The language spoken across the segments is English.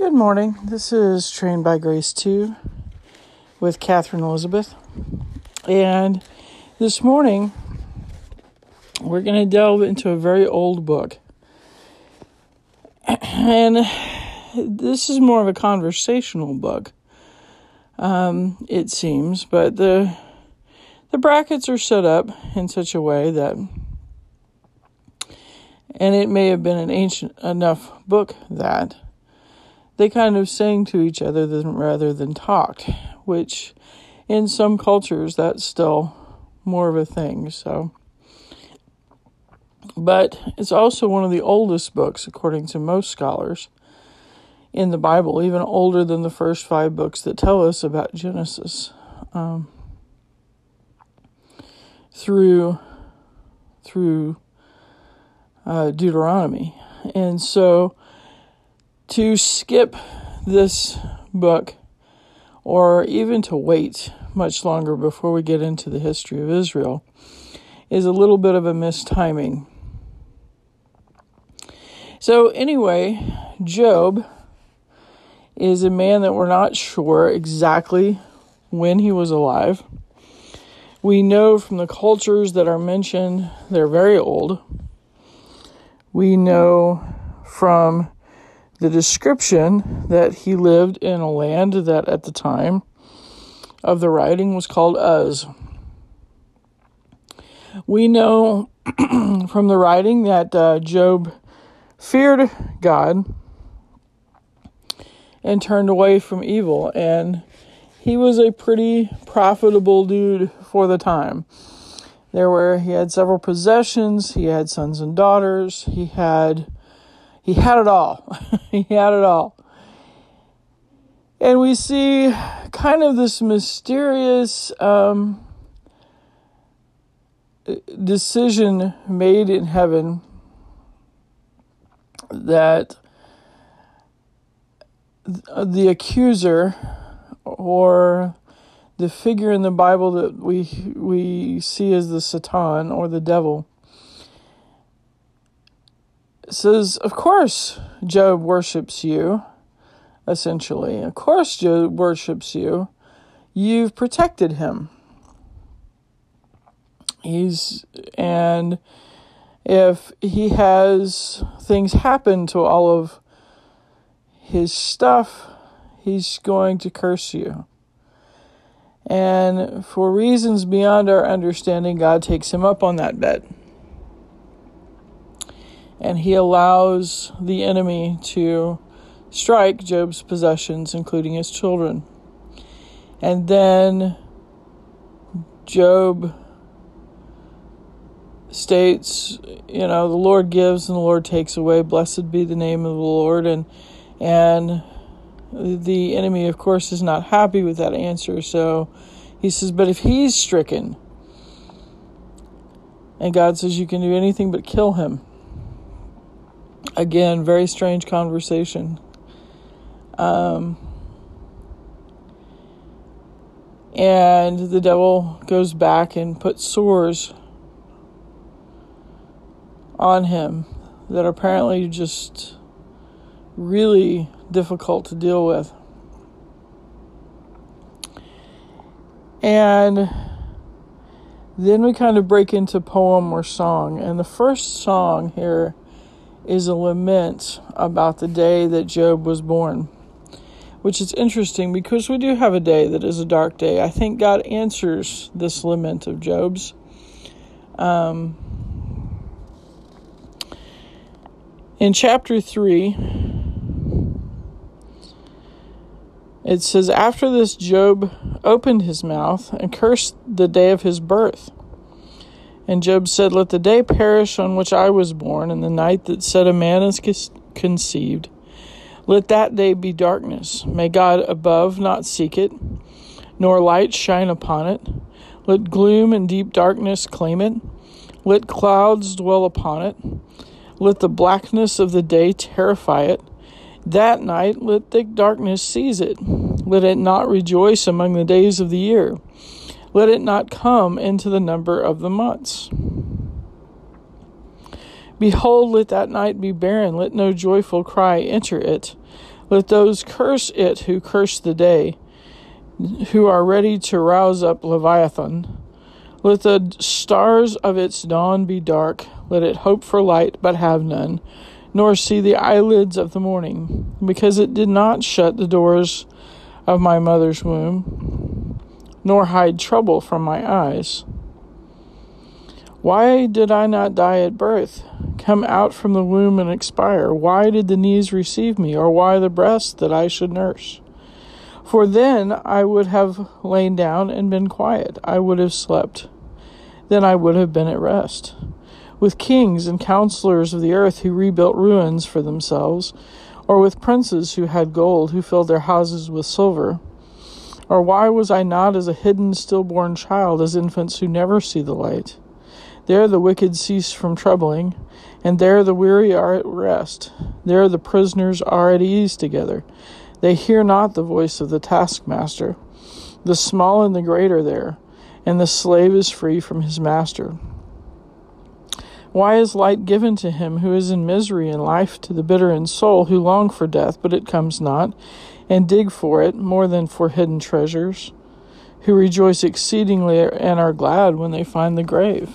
Good morning. This is Trained by Grace 2 with Katherine Elizabeth. And this morning, we're going to delve into a very old book. And this is more of a conversational book, um, it seems, but the, the brackets are set up in such a way that, and it may have been an ancient enough book that they kind of sang to each other than, rather than talked, which in some cultures that's still more of a thing. So, but it's also one of the oldest books, according to most scholars, in the Bible, even older than the first five books that tell us about Genesis. Um, through through uh, Deuteronomy, and so to skip this book or even to wait much longer before we get into the history of Israel is a little bit of a mistiming. So, anyway, Job is a man that we're not sure exactly when he was alive. We know from the cultures that are mentioned, they're very old. We know from the description that he lived in a land that at the time of the writing was called Uz. We know from the writing that uh, Job feared God and turned away from evil, and he was a pretty profitable dude for the time. There were he had several possessions, he had sons and daughters, he had he had it all. he had it all. And we see kind of this mysterious um, decision made in heaven that the accuser or the figure in the Bible that we we see as the Satan or the devil says, Of course, Job worships you, essentially. Of course, Job worships you. You've protected him. He's, and if he has things happen to all of his stuff, he's going to curse you. And for reasons beyond our understanding, God takes him up on that bet and he allows the enemy to strike Job's possessions, including his children. And then Job states, you know, the Lord gives and the Lord takes away. Blessed be the name of the Lord. And and the enemy, of course, is not happy with that answer. So he says, but if he's stricken, and God says you can do anything but kill him. Again, very strange conversation. Um, and the devil goes back and puts sores on him that are apparently just really difficult to deal with. And then we kind of break into poem or song. And the first song here is a lament about the day that Job was born, which is interesting because we do have a day that is a dark day. I think God answers this lament of Job's. Um, in chapter 3, it says, After this, Job opened his mouth and cursed the day of his birth and Job said, Let the day perish on which I was born, and the night that said a man is conceived. Let that day be darkness. May God above not seek it, nor light shine upon it. Let gloom and deep darkness claim it. Let clouds dwell upon it. Let the blackness of the day terrify it. That night let thick darkness seize it. Let it not rejoice among the days of the year let it not come into the number of the months. Behold, let that night be barren, let no joyful cry enter it. Let those curse it who curse the day, who are ready to rouse up Leviathan. Let the stars of its dawn be dark, let it hope for light, but have none, nor see the eyelids of the morning, because it did not shut the doors of my mother's womb, nor hide trouble from my eyes. Why did I not die at birth, come out from the womb and expire? Why did the knees receive me, or why the breast that I should nurse? For then I would have lain down and been quiet, I would have slept, then I would have been at rest. With kings and counselors of the earth who rebuilt ruins for themselves, or with princes who had gold, who filled their houses with silver. Or why was I not as a hidden stillborn child, as infants who never see the light? There the wicked cease from troubling, and there the weary are at rest. There the prisoners are at ease together. They hear not the voice of the taskmaster. The small and the great are there, and the slave is free from his master. Why is light given to him who is in misery and life to the bitter in soul, who long for death, but it comes not, and dig for it more than for hidden treasures, who rejoice exceedingly and are glad when they find the grave?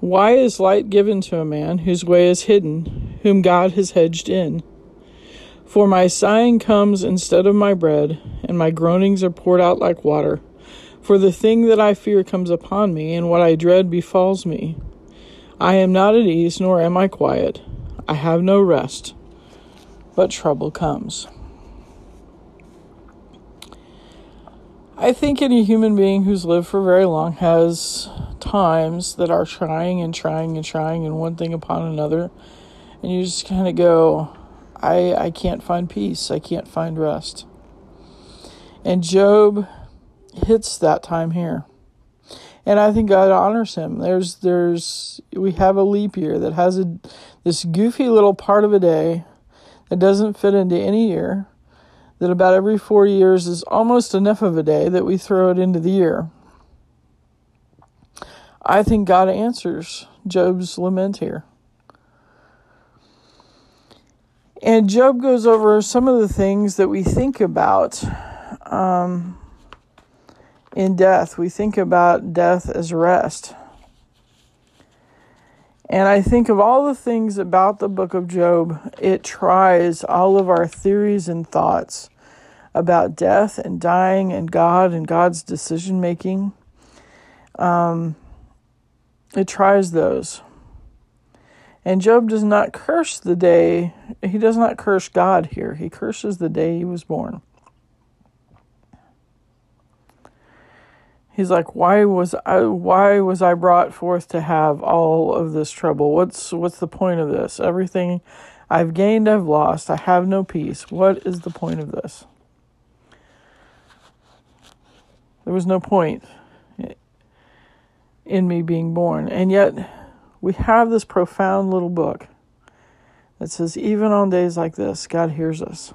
Why is light given to a man whose way is hidden, whom God has hedged in? For my sighing comes instead of my bread, and my groanings are poured out like water. For the thing that I fear comes upon me, and what I dread befalls me. I am not at ease, nor am I quiet. I have no rest, but trouble comes. I think any human being who's lived for very long has times that are trying and trying and trying and one thing upon another and you just kind of go I I can't find peace. I can't find rest. And Job hits that time here. And I think God honors him. There's there's we have a leap year that has a this goofy little part of a day that doesn't fit into any year. That about every 4 years is almost enough of a day that we throw it into the year. I think God answers Job's lament here. And Job goes over some of the things that we think about um, in death. We think about death as rest. And I think of all the things about the book of Job, it tries all of our theories and thoughts about death and dying and God and God's decision making. Um, it tries those. And Job does not curse the day, he does not curse God here. He curses the day he was born. He's like, why was I why was I brought forth to have all of this trouble? What's what's the point of this? Everything I've gained, I've lost. I have no peace. What is the point of this? There was no point in me being born. And yet, we have this profound little book that says, even on days like this, God hears us.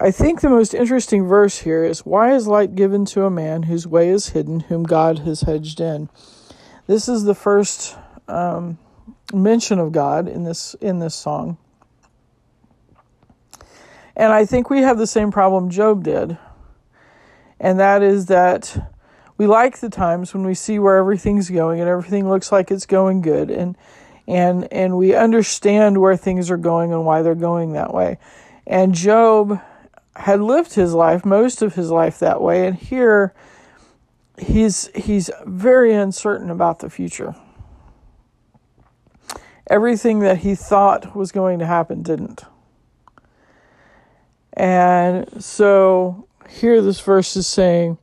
I think the most interesting verse here is why is light given to a man whose way is hidden, whom God has hedged in? This is the first um, mention of God in this in this song, and I think we have the same problem Job did and that is that we like the times when we see where everything's going and everything looks like it's going good and and and we understand where things are going and why they're going that way. And Job had lived his life most of his life that way and here he's he's very uncertain about the future. Everything that he thought was going to happen didn't. And so here this verse is saying,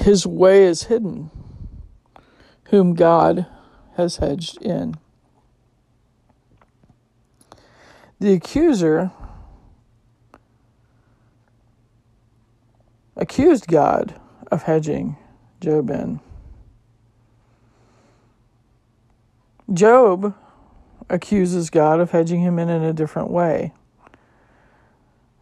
His way is hidden, whom God has hedged in. The accuser accused God of hedging Job in. Job accuses God of hedging him in in a different way.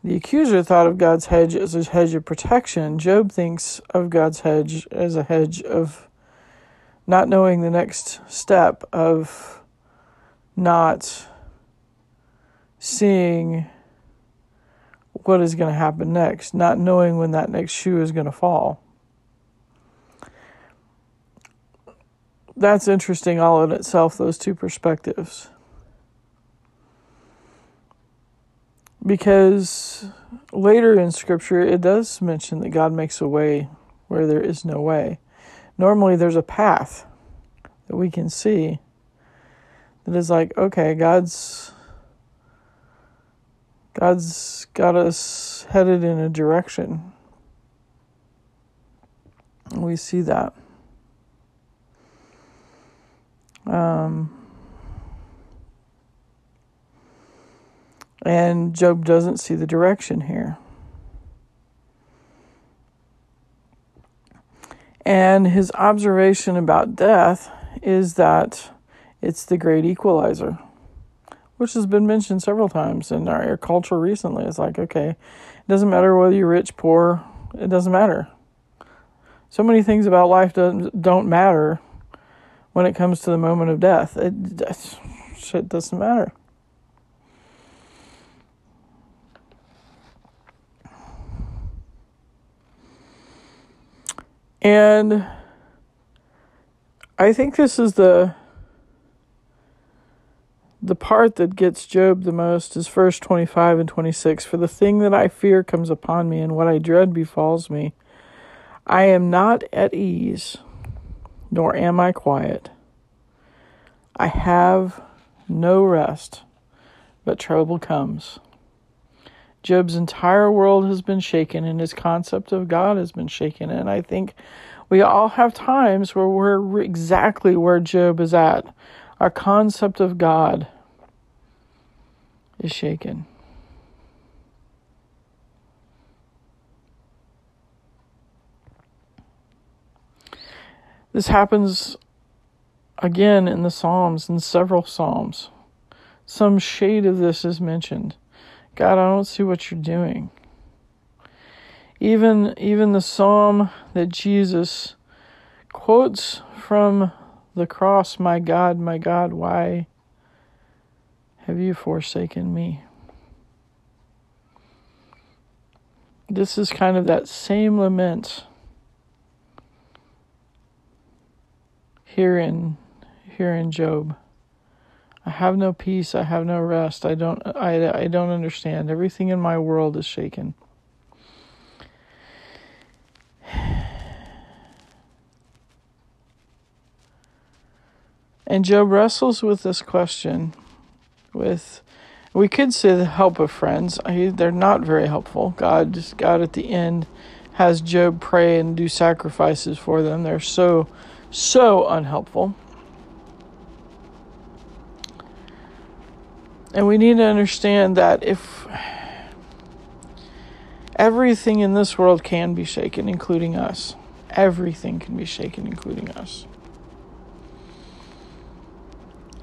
The accuser thought of God's hedge as a hedge of protection. Job thinks of God's hedge as a hedge of not knowing the next step, of not seeing what is going to happen next, not knowing when that next shoe is going to fall. That's interesting, all in itself, those two perspectives. Because later in Scripture, it does mention that God makes a way where there is no way. Normally, there's a path that we can see that is like, okay, God's God's got us headed in a direction. We see that. Um, and Job doesn't see the direction here. And his observation about death is that it's the great equalizer which has been mentioned several times in our, culture recently. It's like, okay, it doesn't matter whether you're rich, poor, it doesn't matter. So many things about life don't, don't matter when it comes to the moment of death. It, shit doesn't matter. And I think this is the the part that gets Job the most is verse 25 and 26. For the thing that I fear comes upon me, and what I dread befalls me. I am not at ease, nor am I quiet. I have no rest, but trouble comes. Job's entire world has been shaken, and his concept of God has been shaken. And I think we all have times where we're exactly where Job is at our concept of God is shaken. This happens again in the Psalms, in several Psalms. Some shade of this is mentioned. God, I don't see what you're doing. Even even the psalm that Jesus quotes from the cross, My God, my God, why have you forsaken me? This is kind of that same lament here in here in Job. I have no peace, I have no rest. I don't I I don't understand. Everything in my world is shaken. And Job wrestles with this question with we could say the help of friends. They're not very helpful. God God at the end has Job pray and do sacrifices for them. They're so so unhelpful. And we need to understand that if everything in this world can be shaken, including us, everything can be shaken, including us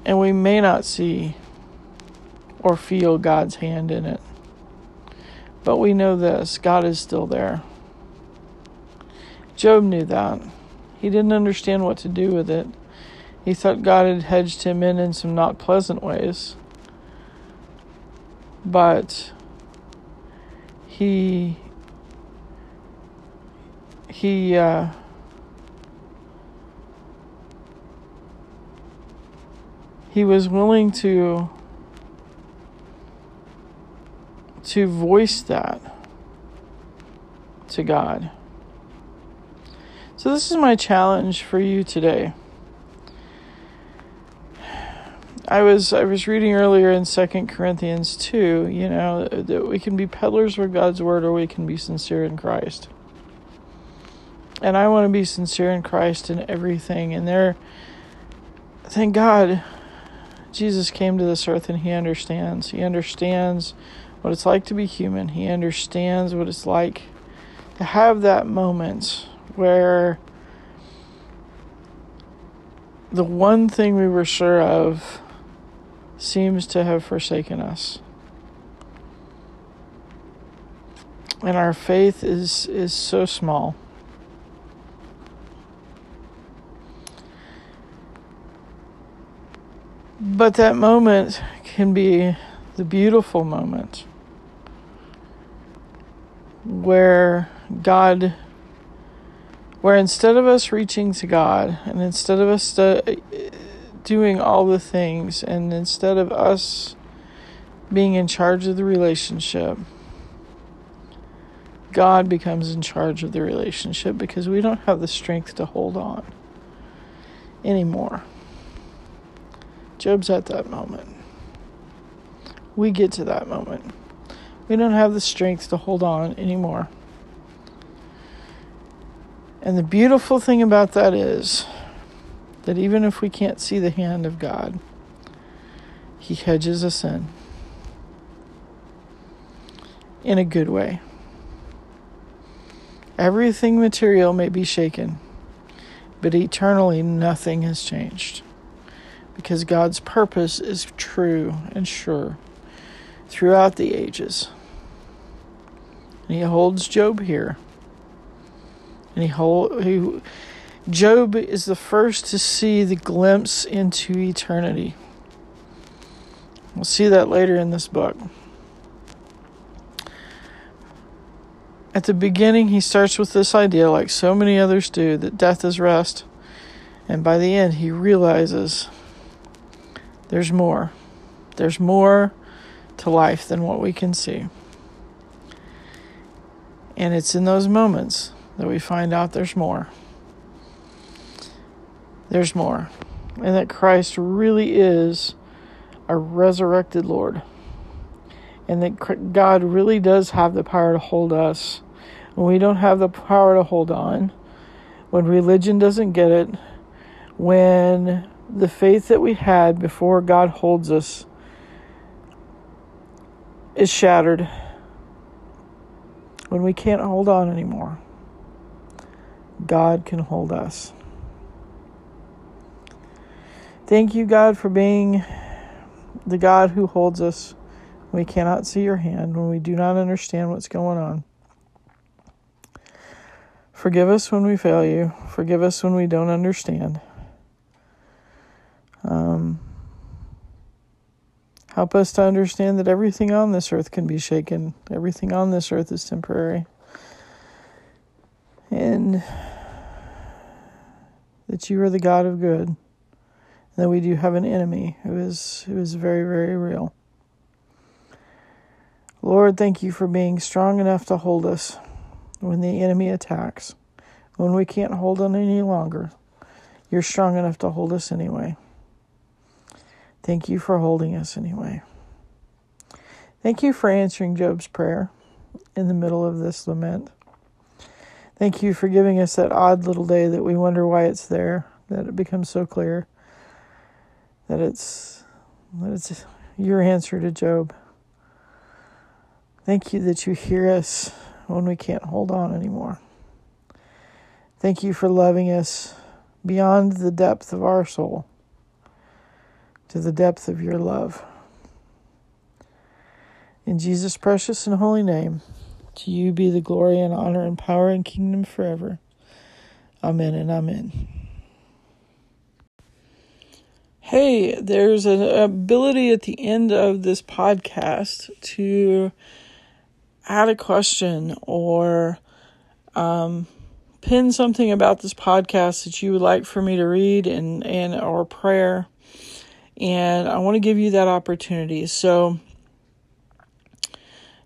and we may not see or feel God's hand in it. But we know this God is still there. Job knew that. He didn't understand what to do with it. He thought God had hedged him in in some not pleasant ways. But he he uh, he was willing to to voice that to God. So this is my challenge for you today. I was I was reading earlier in Second Corinthians 2, you know, that we can be peddlers of God's word or we can be sincere in Christ. And I want to be sincere in Christ in everything and there thank God Jesus came to this earth and he understands. He understands what it's like to be human. He understands what it's like to have that moment where the one thing we were sure of seems to have forsaken us. and our faith is is so small. But that moment can be the beautiful moment where God, where instead of us reaching to God and instead of us doing all the things and instead of us being in charge of the relationship, God becomes in charge of the relationship because we don't have the strength to hold on anymore. Job's at that moment. We get to that moment. We don't have the strength to hold on anymore. And the beautiful thing about that is that even if we can't see the hand of God, He hedges us in in a good way. Everything material may be shaken, but eternally nothing has changed because God's purpose is true and sure throughout the ages. And he holds Job here. And he hold he Job is the first to see the glimpse into eternity. We'll see that later in this book. At the beginning, he starts with this idea, like so many others do, that death is rest. And by the end, he realizes there's more. There's more to life than what we can see. And it's in those moments that we find out there's more. There's more. And that Christ really is a resurrected Lord. And that God really does have the power to hold us when we don't have the power to hold on, when religion doesn't get it, when the faith that we had before God holds us is shattered when we can't hold on anymore, God can hold us. Thank you, God, for being the God who holds us when we cannot see your hand, when we do not understand what's going on. Forgive us when we fail you. Forgive us when we don't understand. Um, Help us to understand that everything on this earth can be shaken, everything on this earth is temporary. And that you are the God of good, and that we do have an enemy who is who is very, very real. Lord, thank you for being strong enough to hold us when the enemy attacks. When we can't hold on any longer, you're strong enough to hold us anyway. Thank you for holding us anyway. Thank you for answering Job's prayer in the middle of this lament. Thank you for giving us that odd little day that we wonder why it's there, that it becomes so clear that it's that it's your answer to Job. Thank you that you hear us when we can't hold on anymore. Thank you for loving us beyond the depth of our soul to the depth of your love. In Jesus' precious and holy name, to you be the glory and honor and power and kingdom forever. Amen and amen. Hey, there's an ability at the end of this podcast to add a question or um, pin something about this podcast that you would like for me to read and, and or prayer and I want to give you that opportunity. So,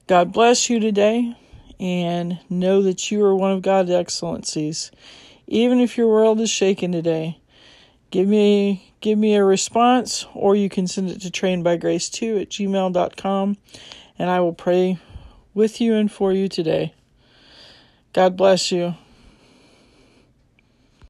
God bless you today, and know that you are one of God's excellencies. Even if your world is shaken today, give me give me a response, or you can send it to trainedbygrace2 at gmail.com, and I will pray with you and for you today. God bless you.